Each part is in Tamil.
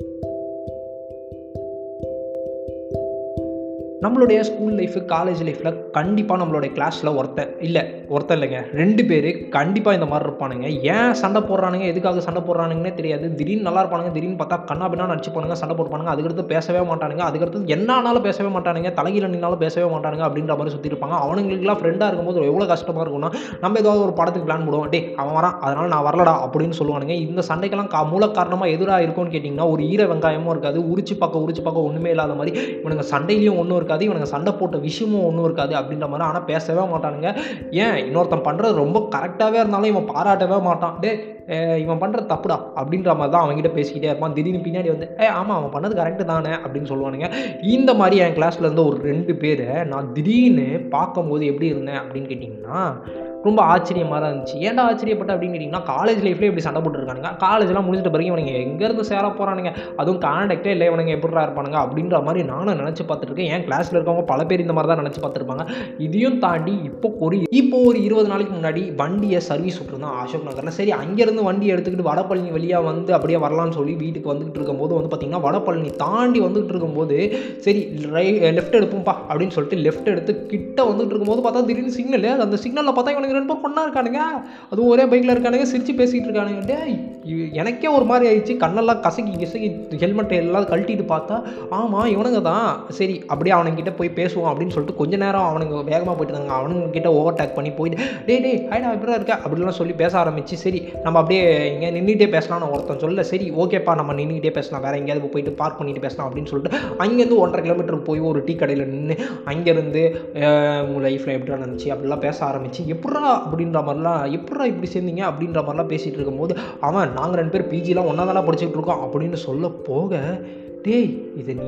Thank you. நம்மளுடைய ஸ்கூல் லைஃபு காலேஜ் லைஃப்பில் கண்டிப்பாக நம்மளுடைய கிளாஸில் ஒருத்தன் இல்லை ஒருத்தன் இல்லைங்க. ரெண்டு பேர் கண்டிப்பாக இந்த மாதிரி இருப்பானுங்க. ஏன் சண்டை போடுறானுங்க? எதுக்காக சண்டை போடுறானுங்கன்னே தெரியாது. திடீர்னு நல்லா இருப்பானுங்க. திடீர்னு பார்த்தா கண்ணா பின்னா நடிச்சு சண்டை போட்டுப்பானுங்க. அதுக்கடுத்து பேசவே மாட்டானுங்க. அதுக்கடுத்து என்ன ஆனாலும் பேசவே மாட்டானுங்க. தலைகீழ நின்னாலும் பேசவே மாட்டானுங்க அப்படின்ற மாதிரி சுற்றி இருப்பாங்க. அவனுங்களுக்குலாம் ஃப்ரெண்டாக இருக்கும்போது எவ்வளோ கஷ்டமாக இருக்கும்னா நம்ம ஏதாவது ஒரு படத்துக்கு பிளான் போடுவோம். டே அவன் வரான். அதனால் நான் வரலடா அப்படின்னு சொல்லுவானுங்க. இந்த சண்டைக்கெல்லாம் கா மூல காரணமாக எதிராக இருக்கும்னு கேட்டிங்கன்னா ஒரு ஈர வெங்காயமும் இருக்காது. உரிச்சு பார்க்க உரிச்சு பார்க்க ஒன்றுமே இல்லாத மாதிரி இவனுங்க சண்டையிலையும் ஒன்றும் இருக்காது. இவனுங்க சண்டை போட்ட விஷயமும் ஒன்றும் இருக்காது அப்படின்ற மாதிரி ஆனால் பேசவே மாட்டானுங்க. ஏன்? இன்னொருத்தன் பண்ணுறது ரொம்ப கரெக்டாகவே இருந்தாலும் இவன் பாராட்டவே மாட்டான். டே இவன் பண்ணுறது தப்புடா அப்படின்ற மாதிரி தான் அவங்ககிட்ட பேசிக்கிட்டே இருப்பான். திடீர்னு பின்னாடி வந்து ஏ ஆமாம் அவன் பண்ணது கரெக்டு தானே அப்படின்னு சொல்லுவானுங்க. இந்த மாதிரி என் கிளாஸில் இருந்த ஒரு ரெண்டு பேரை நான் திடீர்னு பார்க்கும்போது எப்படி இருந்தேன் அப்படின்னு கேட்டிங்கன்னா ரொம்ப ஆச்சரியமாக தான் இருந்துச்சு. ஏன்டா ஆச்சரியப்பட்ட அப்படின்னு கேட்டிங்கன்னா காலேஜ் லைஃப்லேயே இப்படி சண்டை போட்டுருக்கானுங்க. காலேஜ்லாம் முடிஞ்சிட்ட பிறகு இவனுங்க எங்கேருந்து சேர போகிறானுங்க அதுவும் கான்டாக்டே இல்லை இவனுங்க எப்படிடா இருப்பானுங்க? அப்படின்ற மாதிரி நானும் நினச்சி பார்த்துருக்கேன் என் கிளாஸில் இருக்கவங்க பல பேர் இந்த மாதிரி தான் நினச்சி பார்த்துருப்பாங்க. இதையும் தாண்டி இப்போ ஒரு இப்போ ஒரு இருபது நாளைக்கு முன்னாடி வண்டியை சர்வீஸ் விட்டுருந்தான் அசோக் நகரில். சரி அங்கேருந்து வண்டி எடுத்துக்கிட்டு வடபழனி வழியாக வந்து அப்படியே வரலாம்னு சொல்லி வீட்டுக்கு வந்துகிட்டு இருக்கும்போது வந்து பார்த்திங்கன்னா வடபழனி தாண்டி வந்துகிட்டு இருக்கும்போது சரி ரை லெஃப்ட் எடுப்போம்ப்பா அப்படின்னு சொல்லிட்டு லெஃப்ட் எடுத்து கிட்ட வந்துட்டு இருக்கும்போது பார்த்தா திடீர்னு சிக்னல் அந்த சிக்னலில் பார்த்தா இவனுக்கு ரெண்டு பேரும் ஒன்றா இருக்கானுங்க. அதுவும் ஒரே பைக்கில் இருக்கானுங்க சிரித்து பேசிக்கிட்டு இருக்கானுங்க. எனக்கே ஒரு மாதிரி ஆயிடுச்சு. கண்ணெல்லாம் கசக்கி கிசக்கி ஹெல்மெட் எல்லாம் கழட்டிட்டு பார்த்தா ஆமாம் இவனுங்க தான் சரி அப்படியே அவனுங்கிட்ட போய் பேசுவோம் அப்படின்னு சொல்லிட்டு கொஞ்ச நேரம் அவனுங்க வேகமாக போயிட்டு இருந்தாங்க. அவனுங்க கிட்ட ஓவர்டேக் பண்ணி போயிட்டு டேய் டேய் ஹைடா எப்படிடா இருக்கா? அப்படிலாம் சொல்லி பேச ஆரம்பிச்சு சரி நம்ம அப்படியே இங்கே நின்றுட்டே பேசலாம்னு ஒருத்தன் சொல்ல சரி ஓகேப்பா நம்ம நின்றுக்கிட்டே பேசலாம். வேறு எங்கேயாவது போயிட்டு பார்க் பண்ணிட்டு பேசலாம். அப்படின்னு சொல்லிட்டு அங்கேருந்து ஒன்றரை கிலோமீட்டருக்கு போய் ஒரு டீ கடையில் நின்று அங்கேருந்து உங்கள் லைஃப்பில் எப்படி நடந்துச்சு? அப்படிலாம் பேச ஆரம்பிச்சு எப்பட்றா அப்படின்ற மாதிரிலாம் எப்படா இப்படி சேர்ந்தீங்க அப்படின்ற மாதிரிலாம் பேசிகிட்டு இருக்கும்போது அவன் நாங்கள் ரெண்டு பேர் பிஜிலாம் ஒன்றா தானே படிச்சுட்டு இருக்கோம் அப்படின்னு சொல்ல போக டேய் இது நீ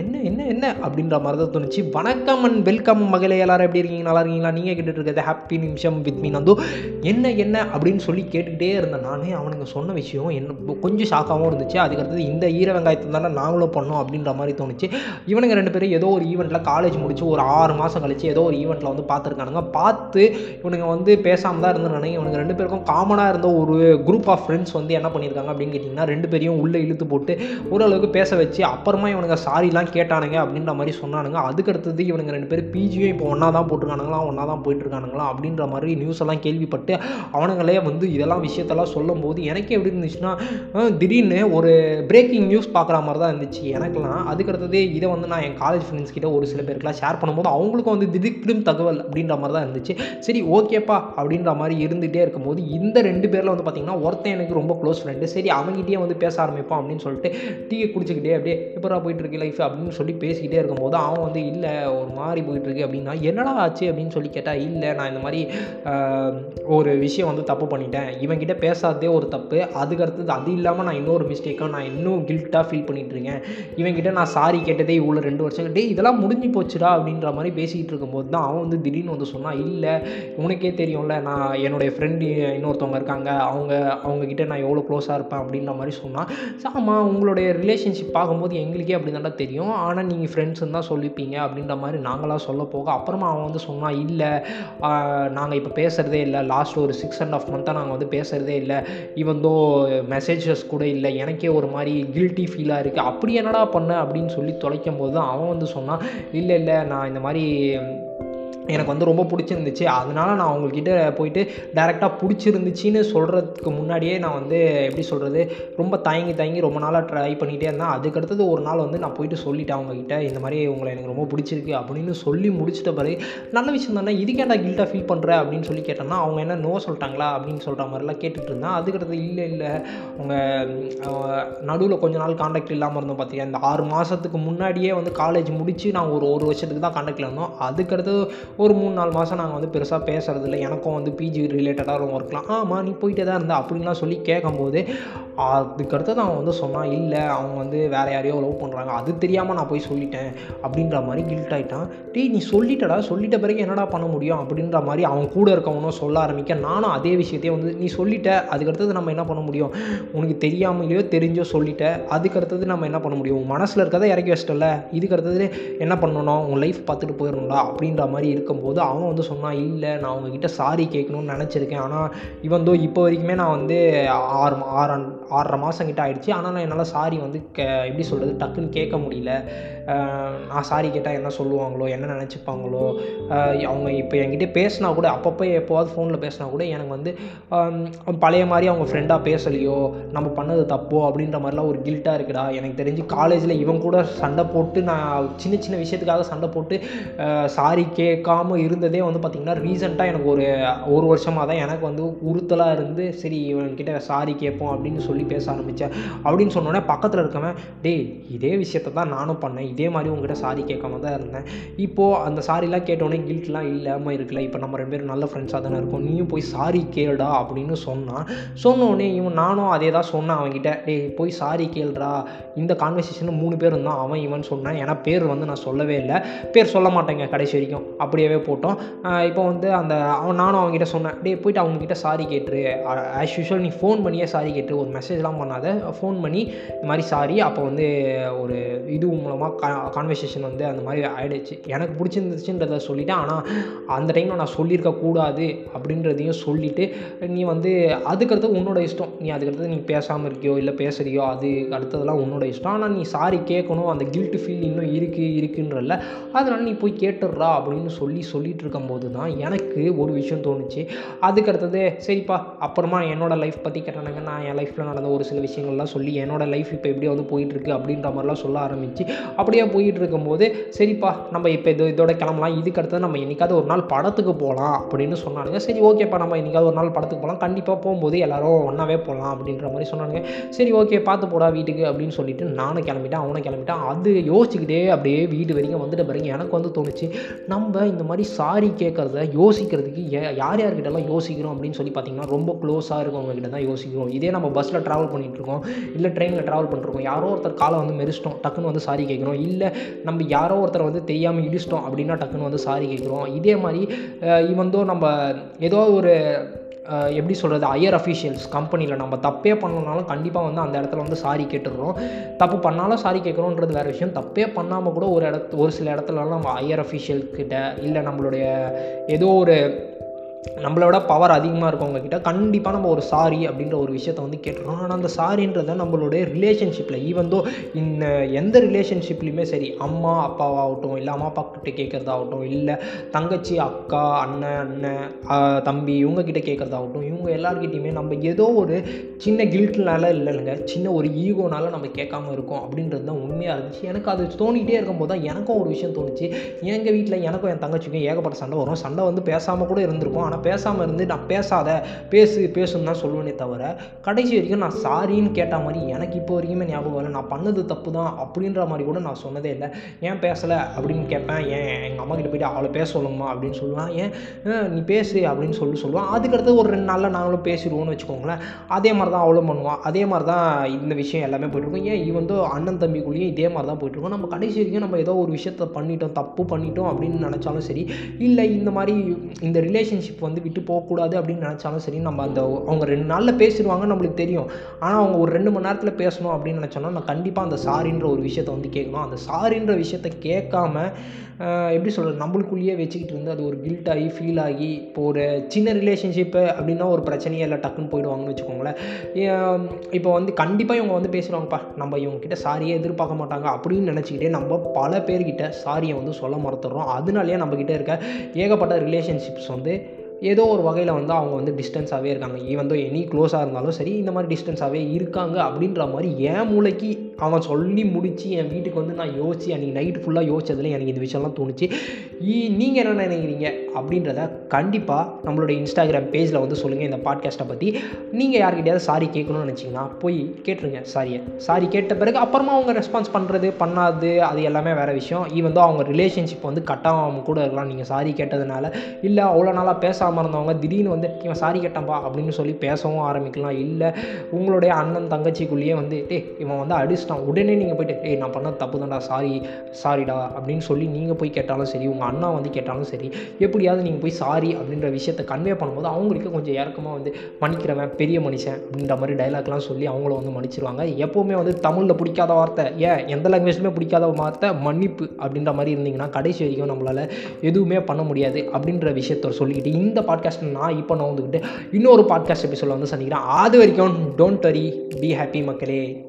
என்ன என்ன என்ன அப்படின்ற மாதிரி தான் தோணுச்சு. வணக்கம் அண்ட் வெல்கம் மகளே எல்லாரும் எப்படி இருக்கீங்க? நல்லா இருக்கீங்களா? நீங்கள் கேட்டுட்டு இருக்கிறது ஹாப்பி நிமிஷம் வித் மீன் வந்து என்ன என்ன அப்படின்னு சொல்லி கேட்டுக்கிட்டே இருந்தேன். நானே அவனுங்க சொன்ன விஷயம் என்ன கொஞ்சம் ஷாக்காகவும் இருந்துச்சு. அதுக்கடுத்தது இந்த ஈர வெங்காயத்தை தானே நாங்களும் பண்ணோம் அப்படின்ற மாதிரி தோணுச்சு. இவனுங்க ரெண்டு பேரும் ஏதோ ஒரு ஈவெண்ட்டில் காலேஜ் முடிச்சு ஒரு ஆறு மாதம் கழிச்சு ஏதோ ஒரு ஈவெண்ட்டில் வந்து பார்த்துருக்கானுங்க. பார்த்து இவனுங்க வந்து பேசாமல் தான் இருந்திருக்கானுங்க இவனுங்க ரெண்டு பேருக்கும் காமனாக இருந்த ஒரு குரூப் ஆஃப் ஃப்ரெண்ட்ஸ் வந்து என்ன பண்ணியிருக்காங்க அப்படின்னு கேட்டிங்கன்னா ரெண்டு பேரையும் உள்ளே இழுத்து போட்டு ஓரளவுக்கு பேச வச்சு அப்புறமா இவனுங்க சாரிலாம் கேட்டானுங்க அப்படின்ற மாதிரி சொன்னானுங்க. அதுக்கடுத்தது இவனுங்க ரெண்டு பேரும் பிஜியும் இப்போ ஒன்றா தான் போட்டிருக்கானுங்களாம் ஒன்றா தான் போயிட்டுருக்கானுங்களாம் அப்படின்ற மாதிரி நியூஸ் எல்லாம் கேள்விப்பட்டு அவனுங்களே வந்து இதெல்லாம் விஷயத்தெல்லாம் சொல்லும்போது எனக்கே எப்படி இருந்துச்சுன்னா திடீர்னு ஒரு பிரேக்கிங் நியூஸ் பார்க்குற மாதிரி தான் இருந்துச்சு. எனக்குலாம் அதுக்கடுத்தது இதை வந்து நான் என் காலேஜ் ஃப்ரெண்ட்ஸ் கிட்ட ஒரு சில பேருக்குலாம் ஷேர் பண்ணும்போது அவங்களுக்கும் வந்து திடீர்னு தகவல் அப்படின்ற மாதிரி தான் இருந்துச்சு. சரி ஓகேப்பா அப்படின்ற மாதிரி இருந்துகிட்டே இருக்கும்போது இந்த ரெண்டு பேரில் வந்து பார்த்திங்கன்னா ஒருத்தன் எனக்கு ரொம்ப க்ளோஸ் ஃப்ரெண்டு சரி அவங்ககிட்டயே வந்து பேச ஆரம்பிப்போம் அப்படின்னு சொல்லிட்டு டீயை குடிச்சிக்கிட்டே டே எப்படா போயிட்டு இருக்கு லைஃப் அப்படின்னு சொல்லி பேசிக்கிட்டே இருக்கும்போது அவன் வந்து இல்லை ஒரு மாதிரி போயிட்டு இருக்கு அப்படின்னா என்னடா ஆச்சு? அப்படின்னு சொல்லி கேட்டால் இல்லை நான் இந்த மாதிரி ஒரு விஷயம் வந்து தப்பு பண்ணிட்டேன். இவன்கிட்ட பேசாததே ஒரு தப்பு. அதுக்கடுத்தது அது இல்லாமல் நான் இன்னொரு மிஸ்டேக்காக நான் இன்னும் கில்ட்டாக ஃபீல் பண்ணிகிட்டு இருக்கேன். இவன்கிட்ட நான் சாரி கேட்டதே இவ்வளோ ரெண்டு வருஷம். டே இதெல்லாம் முடிஞ்சு போச்சுடா அப்படின்ற மாதிரி பேசிக்கிட்டு இருக்கும்போது தான் அவன் வந்து திடீர்னு வந்து சொன்னான் இல்லை உனக்கே தெரியும்ல நான் என்னுடைய ஃப்ரெண்டு இன்னொருத்தவங்க இருக்காங்க. அவங்க அவங்கக்கிட்ட நான் எவ்வளோ க்ளோஸாக இருப்பேன் அப்படின்ற மாதிரி சொன்னான் சாமா ஆமாம் உங்களுடைய ரிலேஷன்ஷிப் வரும்போது எங்களுக்கே அப்படி தாண்டா தெரியும் ஆனால் நீங்கள் ஃப்ரெண்ட்ஸுன்னு தான் சொல்லிப்பீங்க அப்படின்ற மாதிரி நாங்களாம் சொல்ல போக அப்புறமா அவன் வந்து சொன்னான் இல்லை நாங்கள் இப்போ பேசுகிறதே இல்லை. லாஸ்ட் ஒரு சிக்ஸ் அண்ட் ஆஃப் மந்த்தாக நாங்கள் வந்து பேசுகிறதே இல்லை. ஈவன் தோ மெசேஜஸ் கூட இல்லை. எனக்கே ஒரு மாதிரி கில்ட்டி ஃபீலாக இருக்குது அப்படி என்னடா பண்ண? அப்படின்னு சொல்லி தொலைக்கும் போது தான் அவன் வந்து சொன்னான் இல்லை இல்லை நான் இந்த மாதிரி எனக்கு வந்து ரொம்ப பிடிச்சிருந்துச்சு. அதனால நான் அவங்கக்கிட்ட போயிட்டு டேரெக்டாக பிடிச்சிருந்துச்சின்னு சொல்கிறதுக்கு முன்னாடியே நான் வந்து எப்படி சொல்கிறது ரொம்ப தயங்கி தயங்கி ரொம்ப நாளாக ட்ரை பண்ணிகிட்டே இருந்தேன். அதுக்கடுத்தது ஒரு நாள் வந்து நான் போயிட்டு சொல்லிட்டேன் அவங்கக்கிட்ட இந்த மாதிரி உங்களை எனக்கு ரொம்ப பிடிச்சிருக்கு அப்படின்னு சொல்லி முடிச்சிட்ட பிறகு நல்ல விஷயம் தானே இதுக்கேண்டா கில்ட்டாக ஃபீல் பண்ணுற அப்படின்னு சொல்லி கேட்டேன்னா அவங்க என்ன நோ சொல்லிட்டாங்களா அப்படின்னு சொல்கிற மாதிரிலாம் கேட்டுட்டு இருந்தேன். அதுக்கடுத்து இல்லை இல்லை. உங்கள் நடுவில் கொஞ்ச நாள் காண்டாக்ட் இல்லாமல் இருந்தோம் பார்த்தீங்க இந்த ஆறு மாதத்துக்கு முன்னாடியே வந்து காலேஜ் முடித்து நான் ஒரு ஒரு வருஷத்துக்கு தான் காண்டாக்டில் இருந்தோம். அதுக்கடுத்து ஒரு மூணு நாலு மாதம் நாங்கள் வந்து பெருசாக பேசுகிறதில்ல எனக்கும் வந்து பிஜி ரிலேட்டடாக ஒர்க்லாம் ஆமாம் நீ போயிட்டே தான் இருந்தா அப்படின்லாம் சொல்லி கேட்கும்போது அதுக்கடுத்து அவன் வந்து சொன்னான் இல்லை அவங்க வந்து வேறு யாரையோ லவ் பண்ணுறாங்க அது தெரியாமல் நான் போய் சொல்லிட்டேன். அப்படின்ற மாதிரி கில்ட் ஆகிட்டான் டேய் நீ சொல்லிட்டடா. சொல்லிட்ட பிறகு என்னடா பண்ண முடியும்? அப்படின்ற மாதிரி அவன் கூட இருக்கவனும் சொல்ல ஆரம்பிக்க நானும் அதே விஷயத்தையே வந்து நீ சொல்லிட்ட. அதுக்கடுத்தது நம்ம என்ன பண்ண முடியும்? உனக்கு தெரியாமலையோ தெரிஞ்சோ சொல்லிட்ட. அதுக்கடுத்தது நம்ம என்ன பண்ண முடியும்? உன் மனசில் இருக்கிறத இறக்கி வச்சிட்டல இதுக்கு அடுத்தது என்ன பண்ணணும்? உன் லைஃப் பார்த்துட்டு போயிடணும்டா. அப்படின்ற மாதிரி இருக்கும்போது அவன் வந்து சொன்னான் இல்லை நான் உங்ககிட்ட சாரி கேட்கணும்னு நினச்சிருக்கேன். ஆனால் இவன் தோ இப்போ வரைக்குமே நான் வந்து ஆறு ஆறு ஆறரை மாதம் கிட்ட ஆயிடுச்சு. ஆனாலும் என்னால் சாரி வந்து கே எப்படி சொல்கிறது டக்குன்னு கேட்க முடியல. நான் சாரி கேட்டால் என்ன சொல்லுவாங்களோ என்ன நினச்சிப்பாங்களோ அவங்க இப்போ என்கிட்ட பேசினா கூட அப்பப்போ எப்போவாது ஃபோனில் பேசினா கூட எனக்கு வந்து பழைய மாதிரி அவங்க ஃப்ரெண்டாக பேசலையோ நம்ம பண்ணது தப்போ அப்படின்ற மாதிரிலாம் ஒரு கில்ட்டாக இருக்குடா. எனக்கு தெரிஞ்சு காலேஜில் இவன் கூட சண்டை போட்டு நான் சின்ன சின்ன விஷயத்துக்காக சண்டை போட்டு சாரி கேட்காம இருந்ததே வந்து பார்த்திங்கன்னா ரீசெண்டாக எனக்கு ஒரு ஒரு வருஷமாக தான் எனக்கு வந்து உறுத்தலாக இருந்து சரி இவன்கிட்ட சாரி கேட்போம் அப்படின்னு சொல்லி பேச ஆரம்பித்தேன் அப்படின்னு சொன்னோன்னே பக்கத்தில் இருக்கவன் டேய் இதே விஷயத்தை தான் நானும் பண்ணேன். இதே மாதிரி உங்ககிட்ட சாரி கேட்காம தான் இருந்தேன். இப்போது அந்த சாரிலாம் கேட்டோடனே கில்ட்லாம் இல்லாமல் இருக்குல்ல. இப்போ நம்ம ரெண்டு பேரும் நல்ல ஃப்ரெண்ட்ஸாக தானே இருக்கும். நீயும் போய் சாரி கேளுடா அப்படின்னு சொன்னான். சொன்னோடனே இவன் நானும் அதே தான் சொன்னேன் அவன்கிட்ட. டேய் போய் சாரி கேளுடா. இந்த கான்வர்சேஷன் மூணு பேர் இருந்தான். அவன் இவன் சொன்னேன். ஏன்னா பேர் வந்து நான் சொல்லவே இல்லை. பேர் சொல்ல மாட்டேங்க கடைசி வரைக்கும். அப்படியே போட்டோம். இப்போ வந்து அந்த அவன் நானும் அவங்ககிட்ட சொன்னேன். டேய் போயிட்டு அவங்ககிட்ட சாரி கேட்டுரு. ஆஸ் யூஷுவல் நீ ஃபோன் பண்ணியே சாரி கேட்டு ஒரு மெசேஜ்லாம் பண்ணாத. ஃபோன் பண்ணி இந்த மாதிரி சாரி அப்போ வந்து ஒரு இது மூலமாக கா கான்வர்சேஷன் வந்து அந்த மாதிரி ஆகிடுச்சு எனக்கு பிடிச்சிருந்துச்சுன்றத சொல்லிவிட்டேன் ஆனால் அந்த டைமில் நான் சொல்லியிருக்க கூடாது அப்படின்றதையும் சொல்லிவிட்டு நீ வந்து அதுக்கடுத்து உன்னோட இஷ்டம். நீ அதுக்கடுத்து நீ பேசாமல் இருக்கியோ இல்லை பேசுறியோ அது அடுத்ததெல்லாம் உன்னோட இஷ்டம். ஆனால் நீ சாரி கேட்கணும். அந்த கில்ட்டு ஃபீல் இன்னும் இருக்குது இருக்குன்றல அதனால் நீ போய் கேட்டுடுறா அப்படின்னு சொல்லி சொல்லிட்டு இருக்கும்போது தான் எனக்கு ஒரு விஷயம் தோணுச்சு. அதுக்கு அடுத்தது சரிப்பா அப்புறமா என்னோடய லைஃப் பற்றி கேட்டானுங்க. நான் என் லைஃப்பில் நடந்த ஒரு சில விஷயங்கள்லாம் சொல்லி என்னோடய லைஃப் இப்போ எப்படியோ வந்து போயிட்டுருக்கு அப்படின்ற மாதிரிலாம் சொல்ல ஆரம்பிச்சு அப்படியே போயிட்டு இருக்கும்போது சரிப்பா நம்ம இப்போ இது இதோட கிளம்பலாம். இதுக்கு அடுத்தது நம்ம என்றைக்காவது ஒரு நாள் படத்துக்கு போகலாம் அப்படின்னு சொன்னானுங்க. சரி ஓகேப்பா நம்ம என்றைக்காவது ஒரு நாள் படத்துக்கு போகலாம். கண்டிப்பாக போகும்போது எல்லாரும் ஒன்றாவே போகலாம் அப்படின்ற மாதிரி சொன்னானுங்க. சரி ஓகே பார்த்து போடா வீட்டுக்கு அப்படின்னு சொல்லிட்டு நானும் கிளம்பிட்டேன் அவனும் கிளம்பிட்டான். அது யோசிச்சுக்கிட்டே அப்படியே வீடு வரைக்கும் வந்துட்ட பாருங்க எனக்கு வந்து தோணுச்சு நம்ம இந்த மாதிரி சாரி கேட்குறத யோசிக்கிறதுக்கு யார் யார்கிட்டலாம் யோசிக்கிறோம் அப்படின்னு சொல்லி பார்த்தீங்கன்னா ரொம்ப க்ளோஸாக இருக்கவங்க கிட்ட தான் யோசிக்கிறோம். இதே நம்ம பஸ்ஸில் ட்ராவல் பண்ணிகிட்டு இருக்கோம் இல்லை ட்ரெயினில் ட்ராவல் பண்ணிருக்கோம் யாரோ ஒருத்தர் காலை வந்து மெரிச்சிட்டோம் டக்குன்னு வந்து சாரி கேட்குறோம். இல்லை நம்ம யாரோ ஒருத்தர் வந்து தெரியாமல் இடிச்சிட்டோம் அப்படின்னா டக்குன்னு வந்து சாரி கேட்குறோம். இதே மாதிரி இவந்தோ நம்ம ஏதோ ஒரு எப்படி சொல்கிறது ஹையர் அஃபீஷியல்ஸ் கம்பெனியில் நம்ம தப்பே பண்ணணும்னாலும் கண்டிப்பாக வந்து அந்த இடத்துல வந்து சாரி கேட்டுடுறோம். தப்பு பண்ணாலும் சாரி கேட்குறோன்றது வேறு விஷயம். தப்பே பண்ணாமல் கூட ஒரு இடத்து ஒரு சில இடத்துலலாம் நம்ம ஹையர் அஃபீஷியல் கிட்ட இல்லை நம்மளுடைய ஏதோ ஒரு நம்மளோட பவர் அதிகமாக இருக்கவங்கக்கிட்ட கண்டிப்பாக நம்ம ஒரு சாரி அப்படின்ற ஒரு விஷயத்த வந்து கேட்டுருக்கோம் ஆனால் அந்த சாரின்றத நம்மளுடைய ரிலேஷன்ஷிப்பில் ஈவன் தோ இந்த எந்த ரிலேஷன்ஷிப்லையுமே சரி அம்மா அப்பாவாகட்டும் இல்லை அம்மா அப்பா கிட்ட கேட்குறதாகட்டும் இல்லை தங்கச்சி அக்கா அண்ணன் அண்ணன் தம்பி இவங்கக்கிட்ட கேட்குறதாகட்டும் இவங்க எல்லாருக்கிட்டையுமே நம்ம ஏதோ ஒரு சின்ன கில்ட்னால இல்லைங்க சின்ன ஒரு ஈகோனால நம்ம கேட்காம இருக்கோம் அப்படின்றது தான் உண்மையாக இருந்துச்சு. எனக்கு அது தோணிக்கிட்டே இருக்கும்போது தான் எனக்கும் ஒரு விஷயம் தோணுச்சு. எங்கள் வீட்டில் எனக்கும் என் தங்கச்சிக்கும் ஏகப்பட்ட சண்டை வரும். சண்டை வந்து பேசாமல் கூட இருந்திருக்கும் ஆனால் பேசாமல் இருந்து நான் பேசாத பேசு பேசுன்னு தான் சொல்லுவேனே தவிர கடைசி வரைக்கும் நான் சாரின்னு கேட்ட மாதிரி எனக்கு இப்போ வரைக்குமே ஞாபகம் வரல. நான் பண்ணது தப்பு தான் அப்படின்ற மாதிரி கூட நான் சொன்னதே இல்லை. ஏன் பேசலை அப்படின்னு கேட்பேன் ஏன் எங்கள் அம்மா கிட்ட போய்ட்டு அவளை பேச சொல்லுங்கம்மா அப்படின்னு சொல்லுவான். ஏன் நீ பேசு அப்படின்னு சொல்லி சொல்லுவான். அதுக்கடுத்து ஒரு ரெண்டு நாளில் நாங்களும் பேசிடுவோம்னு வச்சுக்கோங்களேன். அதே மாதிரி தான் அவளும் பண்ணுவான். அதே மாதிரி தான் இந்த விஷயம் எல்லாமே போயிட்டுருக்கும். ஏன் இவன் வந்து அண்ணன் தம்பிக்குள்ளேயும் இதே மாதிரி தான் போயிட்டுருக்கோம். நம்ம கடைசி வரைக்கும் நம்ம ஏதோ ஒரு விஷயத்த பண்ணிட்டோம் தப்பு பண்ணிட்டோம் அப்படின்னு நினச்சாலும் சரி இல்லை இந்த மாதிரி இந்த ரிலேஷன்ஷிப் வந்து விட்டு போகக்கூடாது அப்படின்னு நினச்சாலும் சரி நம்ம அந்த அவங்க ரெண்டு நாளில் பேசிடுவாங்க நம்மளுக்கு தெரியும். ஆனால் அவங்க ஒரு ரெண்டு மணி நேரத்தில் பேசணும் அப்படின்னு நினச்சோன்னா நான் கண்டிப்பாக அந்த சாரின்ற ஒரு விஷயத்த வந்து கேட்கணும். அந்த சாரின்ற விஷயத்த கேட்காம எப்படி சொல்கிறது நம்மளுக்குள்ளேயே வச்சுக்கிட்டு இருந்து அது ஒரு கில்ட் ஆகி ஃபீல் ஆகி இப்போ ஒரு சின்ன ரிலேஷன்ஷிப்பு அப்படின்னா ஒரு பிரச்சனையே இல்லை டக்குன்னு போயிடுவாங்கன்னு வச்சுக்கோங்களேன். இப்போ வந்து கண்டிப்பாக இவங்க வந்து பேசுகிறாங்கப்பா நம்ம இவங்க கிட்ட சாரியே எதிர்பார்க்க மாட்டாங்க அப்படின்னு நினச்சிக்கிட்டே நம்ம பல பேர்கிட்ட சாரியை வந்து சொல்ல மறந்துடுறோம். அதனாலேயே நம்மக்கிட்ட இருக்க ஏகப்பட்ட ரிலேஷன்ஷிப்ஸ் வந்து ஏதோ ஒரு வகையில் வந்து அவங்க வந்து டிஸ்டன்ஸாகவே இருக்காங்க. ஈவன் தோ எனி க்ளோஸாக இருந்தாலும் சரி இந்த மாதிரி டிஸ்டன்ஸாகவே இருக்காங்க அப்படின்ற மாதிரி என் மூளைக்கு அவன் சொல்லி முடித்து என் வீட்டுக்கு வந்து நான் யோசிச்சு அன்றைக்கி நைட்டு ஃபுல்லாக யோசிச்சதில் எனக்கு இந்த விஷயம்லாம் தோணுச்சு. நீங்கள் என்ன நினைக்கிறீங்க? அப்படின்றத கண்டிப்பாக நம்மளுடைய இன்ஸ்டாகிராம் பேஜில் வந்து சொல்லுங்கள் இந்த பாட்காஸ்ட்டை பற்றி நீங்கள் யார்கிட்டயாவது சாரி கேட்கணும்னு நினச்சிங்கன்னா போய் கேட்டுருங்க சாரியை சாரி கேட்ட பிறகு அப்புறமா அவங்க ரெஸ்பான்ஸ் பண்ணுறது பண்ணாது அது எல்லாமே வேறு விஷயம். ஈவன் தான் அவங்க ரிலேஷன்ஷிப் வந்து கட்டாமல் கூட இருக்கலாம் நீங்கள் சாரி கேட்டதுனால. இல்லை அவ்வளோ நாளாக பேசாமல் இருந்தவங்க திடீர்னு வந்து இவன் சாரி கேட்டான்பா அப்படின்னு சொல்லி பேசவும் ஆரம்பிக்கலாம். இல்லை உங்களுடைய அண்ணன் தங்கச்சிக்குள்ளேயே வந்து டே இவன் வந்து அடிஸ் தான் உடனே நீங்கள் போயிட்டு ஏய் நான் பண்ண தப்பு தான்டா சாரி சாரிடா அப்படின்னு சொல்லி நீங்கள் போய் கேட்டாலும் சரி உங்கள் அண்ணா வந்து கேட்டாலும் சரி எப்படியாவது நீங்கள் போய் சாரி அப்படின்ற விஷயத்தை கன்வே பண்ணும்போது அவங்களுக்கு கொஞ்சம் இறக்கமாக வந்து மன்னிக்கிறவன் பெரிய மனுஷன் அப்படின்ற மாதிரி டைலாக்லாம் சொல்லி அவங்கள வந்து மன்னிச்சிருவாங்க. எப்போவுமே வந்து தமிழில் பிடிக்காத வார்த்தை ஏன் எந்த லாங்குவேஜுமே பிடிக்காத வார்த்தை மன்னிப்பு அப்படின்ற மாதிரி இருந்தீங்கன்னா கடைசி வரைக்கும் நம்மளால் எதுவுமே பண்ண முடியாது அப்படின்ற விஷயத்த சொல்லிக்கிட்டு இந்த பாட்காஸ்ட் நான் இப்போ நான் வந்துக்கிட்டு இன்னொரு பாட்காஸ்ட் எபிசோட வந்து சந்திக்கிறேன். அது வரைக்கும் டோன்ட் வரி பி ஹாப்பி மக்களே.